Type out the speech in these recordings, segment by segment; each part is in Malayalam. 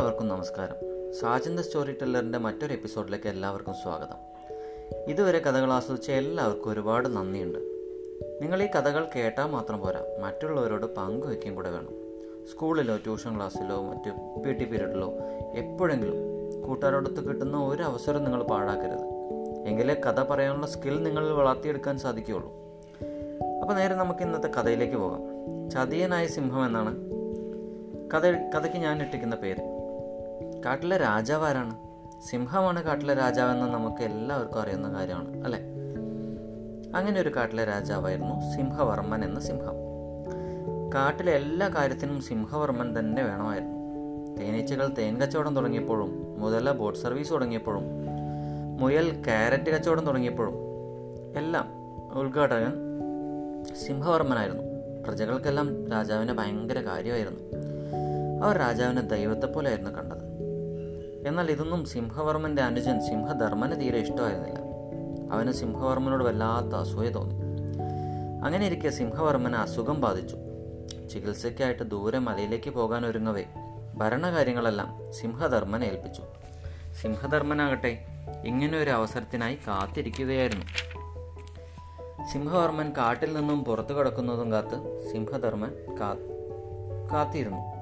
എല്ലാവർക്കും നമസ്കാരം. സാജന്ത സ്റ്റോറി ടെല്ലറിന്റെ മറ്റൊരു എപ്പിസോഡിലേക്ക് എല്ലാവർക്കും സ്വാഗതം. ഇതുവരെ കഥകൾ ആസ്വദിച്ച എല്ലാവർക്കും ഒരുപാട് നന്ദിയുണ്ട്. നിങ്ങൾ ഈ കഥകൾ കേട്ടാൽ മാത്രം പോരാ മറ്റുള്ളവരോട് പങ്കുവെക്കുകയും കൂടെ വേണം. സ്കൂളിലോ ട്യൂഷൻ ക്ലാസ്സിലോ മറ്റ് പി ടി പീരീഡിലോ എപ്പോഴെങ്കിലും കൂട്ടുകാരോടൊത്ത് കിട്ടുന്ന ഒരു അവസരം നിങ്ങൾ പാഴാക്കരുത്. എങ്കിലേ കഥ പറയാനുള്ള സ്കിൽ നിങ്ങളിൽ വളർത്തിയെടുക്കാൻ സാധിക്കുകയുള്ളൂ. അപ്പോൾ നേരെ നമുക്ക് ഇന്നത്തെ കഥയിലേക്ക് പോകാം. ചതിയനായ സിംഹം എന്നാണ്. കഥ കഥയ്ക്ക് ഞാൻ ഇട്ടിരിക്കുന്ന പേര്. കാട്ടിലെ രാജാവ് ആരാണ്? സിംഹമാണ് കാട്ടിലെ രാജാവെന്ന് നമുക്ക് എല്ലാവർക്കും അറിയുന്ന കാര്യമാണ് അല്ലേ? അങ്ങനെ ഒരു കാട്ടിലെ രാജാവായിരുന്നു സിംഹവർമ്മൻ എന്ന സിംഹം. കാട്ടിലെ എല്ലാ കാര്യത്തിനും സിംഹവർമ്മൻ തന്നെ വേണമായിരുന്നു. തേനീച്ചകൾ തേൻ കച്ചവടം തുടങ്ങിയപ്പോഴും മുതല ബോട്ട് സർവീസ് തുടങ്ങിയപ്പോഴും മുയൽ കാരറ്റ് കച്ചവടം തുടങ്ങിയപ്പോഴും എല്ലാം ഉദ്ഘാടകൻ സിംഹവർമ്മനായിരുന്നു. പ്രജകൾക്കെല്ലാം രാജാവിനെ ഭയങ്കര കാര്യമായിരുന്നു. അവർ രാജാവിനെ ദൈവത്തെ പോലെ ആയിരുന്നു കണ്ടത്. എന്നാൽ ഇതൊന്നും സിംഹവർമ്മന്റെ അനുജൻ സിംഹധർമ്മന് തീരെ ഇഷ്ടമായിരുന്നില്ല. അവന് സിംഹവർമ്മനോട് വല്ലാത്ത അസൂയ തോന്നി. അങ്ങനെ ഇരിക്കെ സിംഹവർമ്മന് അസുഖം ബാധിച്ചു. ചികിത്സയ്ക്കായിട്ട് ദൂരെ മലയിലേക്ക് പോകാൻ ഒരുങ്ങവേ ഭരണകാര്യങ്ങളെല്ലാം സിംഹധർമ്മനെ ഏൽപ്പിച്ചു. സിംഹധർമ്മനാകട്ടെ ഇങ്ങനെ ഒരു അവസരത്തിനായി കാത്തിരിക്കുകയായിരുന്നു. സിംഹവർമ്മൻ കാട്ടിൽ നിന്നും പുറത്തു കിടക്കുന്നതും കാത്ത് സിംഹധർമ്മൻ കാത്തിരുന്നു.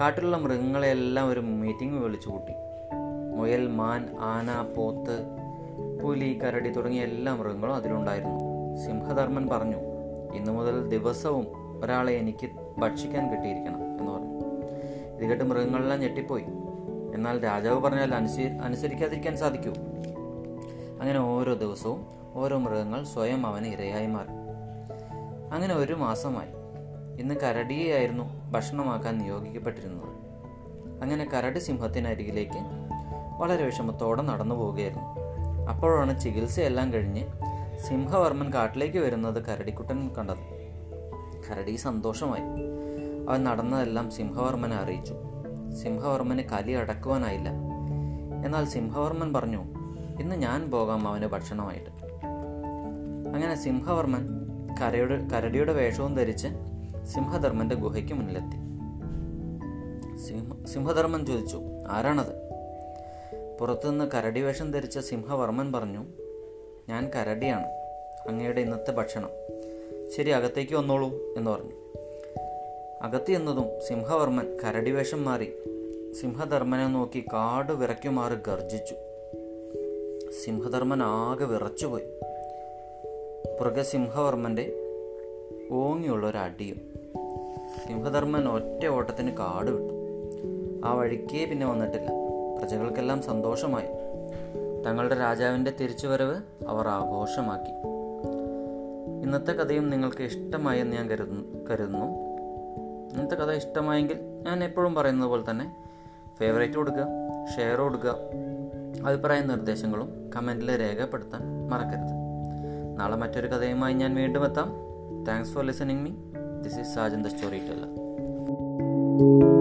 കാട്ടിലുള്ള മൃഗങ്ങളെല്ലാം ഒരു മീറ്റിംഗ് വിളിച്ചു കൂട്ടി. മുയൽ മാൻ ആന പോത്ത് പുലി കരടി തുടങ്ങിയ എല്ലാ മൃഗങ്ങളും അതിലുണ്ടായിരുന്നു. സിംഹധർമ്മൻ പറഞ്ഞു ഇന്നു മുതൽ ദിവസവും ഒരാളെ എനിക്ക് ഭക്ഷിക്കാൻ കിട്ടിയിരിക്കണം എന്ന് പറഞ്ഞു. ഇത് കേട്ട് മൃഗങ്ങളെല്ലാം ഞെട്ടിപ്പോയി. എന്നാൽ രാജാവ് പറഞ്ഞാൽ അനുസരി അനുസരിക്കാതിരിക്കാൻ സാധിക്കൂ. അങ്ങനെ ഓരോ ദിവസവും ഓരോ മൃഗങ്ങൾ സ്വയം അവന് ഇരയായി മാറി. അങ്ങനെ ഒരു മാസമായി. ഇന്ന് കരടിയെയായിരുന്നു ഭക്ഷണമാക്കാൻ നിയോഗിക്കപ്പെട്ടിരുന്നത്. അങ്ങനെ കരടി സിംഹത്തിനരികിലേക്ക് വളരെ വിഷമത്തോടെ നടന്നു പോവുകയായിരുന്നു. അപ്പോഴാണ് ചികിത്സയെല്ലാം കഴിഞ്ഞ് സിംഹവർമ്മൻ കാട്ടിലേക്ക് വരുന്നത് കരടിക്കുട്ടൻ കണ്ടത്. കരടി സന്തോഷമായി. അവൻ നടന്നതെല്ലാം സിംഹവർമ്മനെ അറിയിച്ചു. സിംഹവർമ്മന് കലി അടക്കുവാനായില്ല. എന്നാൽ സിംഹവർമ്മൻ പറഞ്ഞു ഇന്ന് ഞാൻ പോകാം അവന് ഭക്ഷണമായിട്ട്. അങ്ങനെ സിംഹവർമ്മൻ കരയുടെ കരടിയുടെ വേഷവും ധരിച്ച് സിംഹധർമ്മന്റെ ഗുഹയ്ക്ക് മുന്നിലെത്തി. സിംഹ സിംഹധർമ്മൻ ചോദിച്ചു ആരാണത്? പുറത്തുനിന്ന് കരടി വേഷം ധരിച്ച സിംഹവർമ്മൻ പറഞ്ഞു ഞാൻ കരടിയാണ് അങ്ങയുടെ ഇന്നത്തെ ഭക്ഷണം. ശരി അകത്തേക്ക് വന്നോളൂ എന്ന് പറഞ്ഞു. അകത്ത് എന്നതും സിംഹവർമ്മൻ കരടി വേഷം മാറി സിംഹധർമ്മനെ നോക്കി കാട് വിറയ്ക്കുമാറി ഗർജിച്ചു സിംഹധർമ്മൻ ആകെ വിറച്ചുപോയി. പുറകെ സിംഹവർമ്മന്റെ ഓങ്ങിയുള്ള ഒരു അടിയും സിംഹധർമ്മൻ ഒറ്റ ഓട്ടത്തിന് കാട് വിട്ടു. ആ വഴിക്കേ പിന്നെ വന്നിട്ടില്ല. പ്രജകൾക്കെല്ലാം സന്തോഷമായി. തങ്ങളുടെ രാജാവിന്റെ തിരിച്ചുവരവ് അവർ ആഘോഷമാക്കി. ഇന്നത്തെ കഥയും നിങ്ങൾക്ക് ഇഷ്ടമായി എന്ന് ഞാൻ കരുതുന്നു കരുതുന്നു. ഇന്നത്തെ കഥ ഇഷ്ടമായെങ്കിൽ ഞാൻ എപ്പോഴും പറയുന്നത് പോലെ തന്നെ ഫേവറേറ്റ് കൊടുക്കുക ഷെയർ കൊടുക്കുക അഭിപ്രായ നിർദ്ദേശങ്ങളും കമന്റിൽ രേഖപ്പെടുത്താൻ മറക്കരുത്. നാളെ മറ്റൊരു കഥയുമായി ഞാൻ വീണ്ടും എത്താം. Thanks for listening me This is Sajan the Storyteller.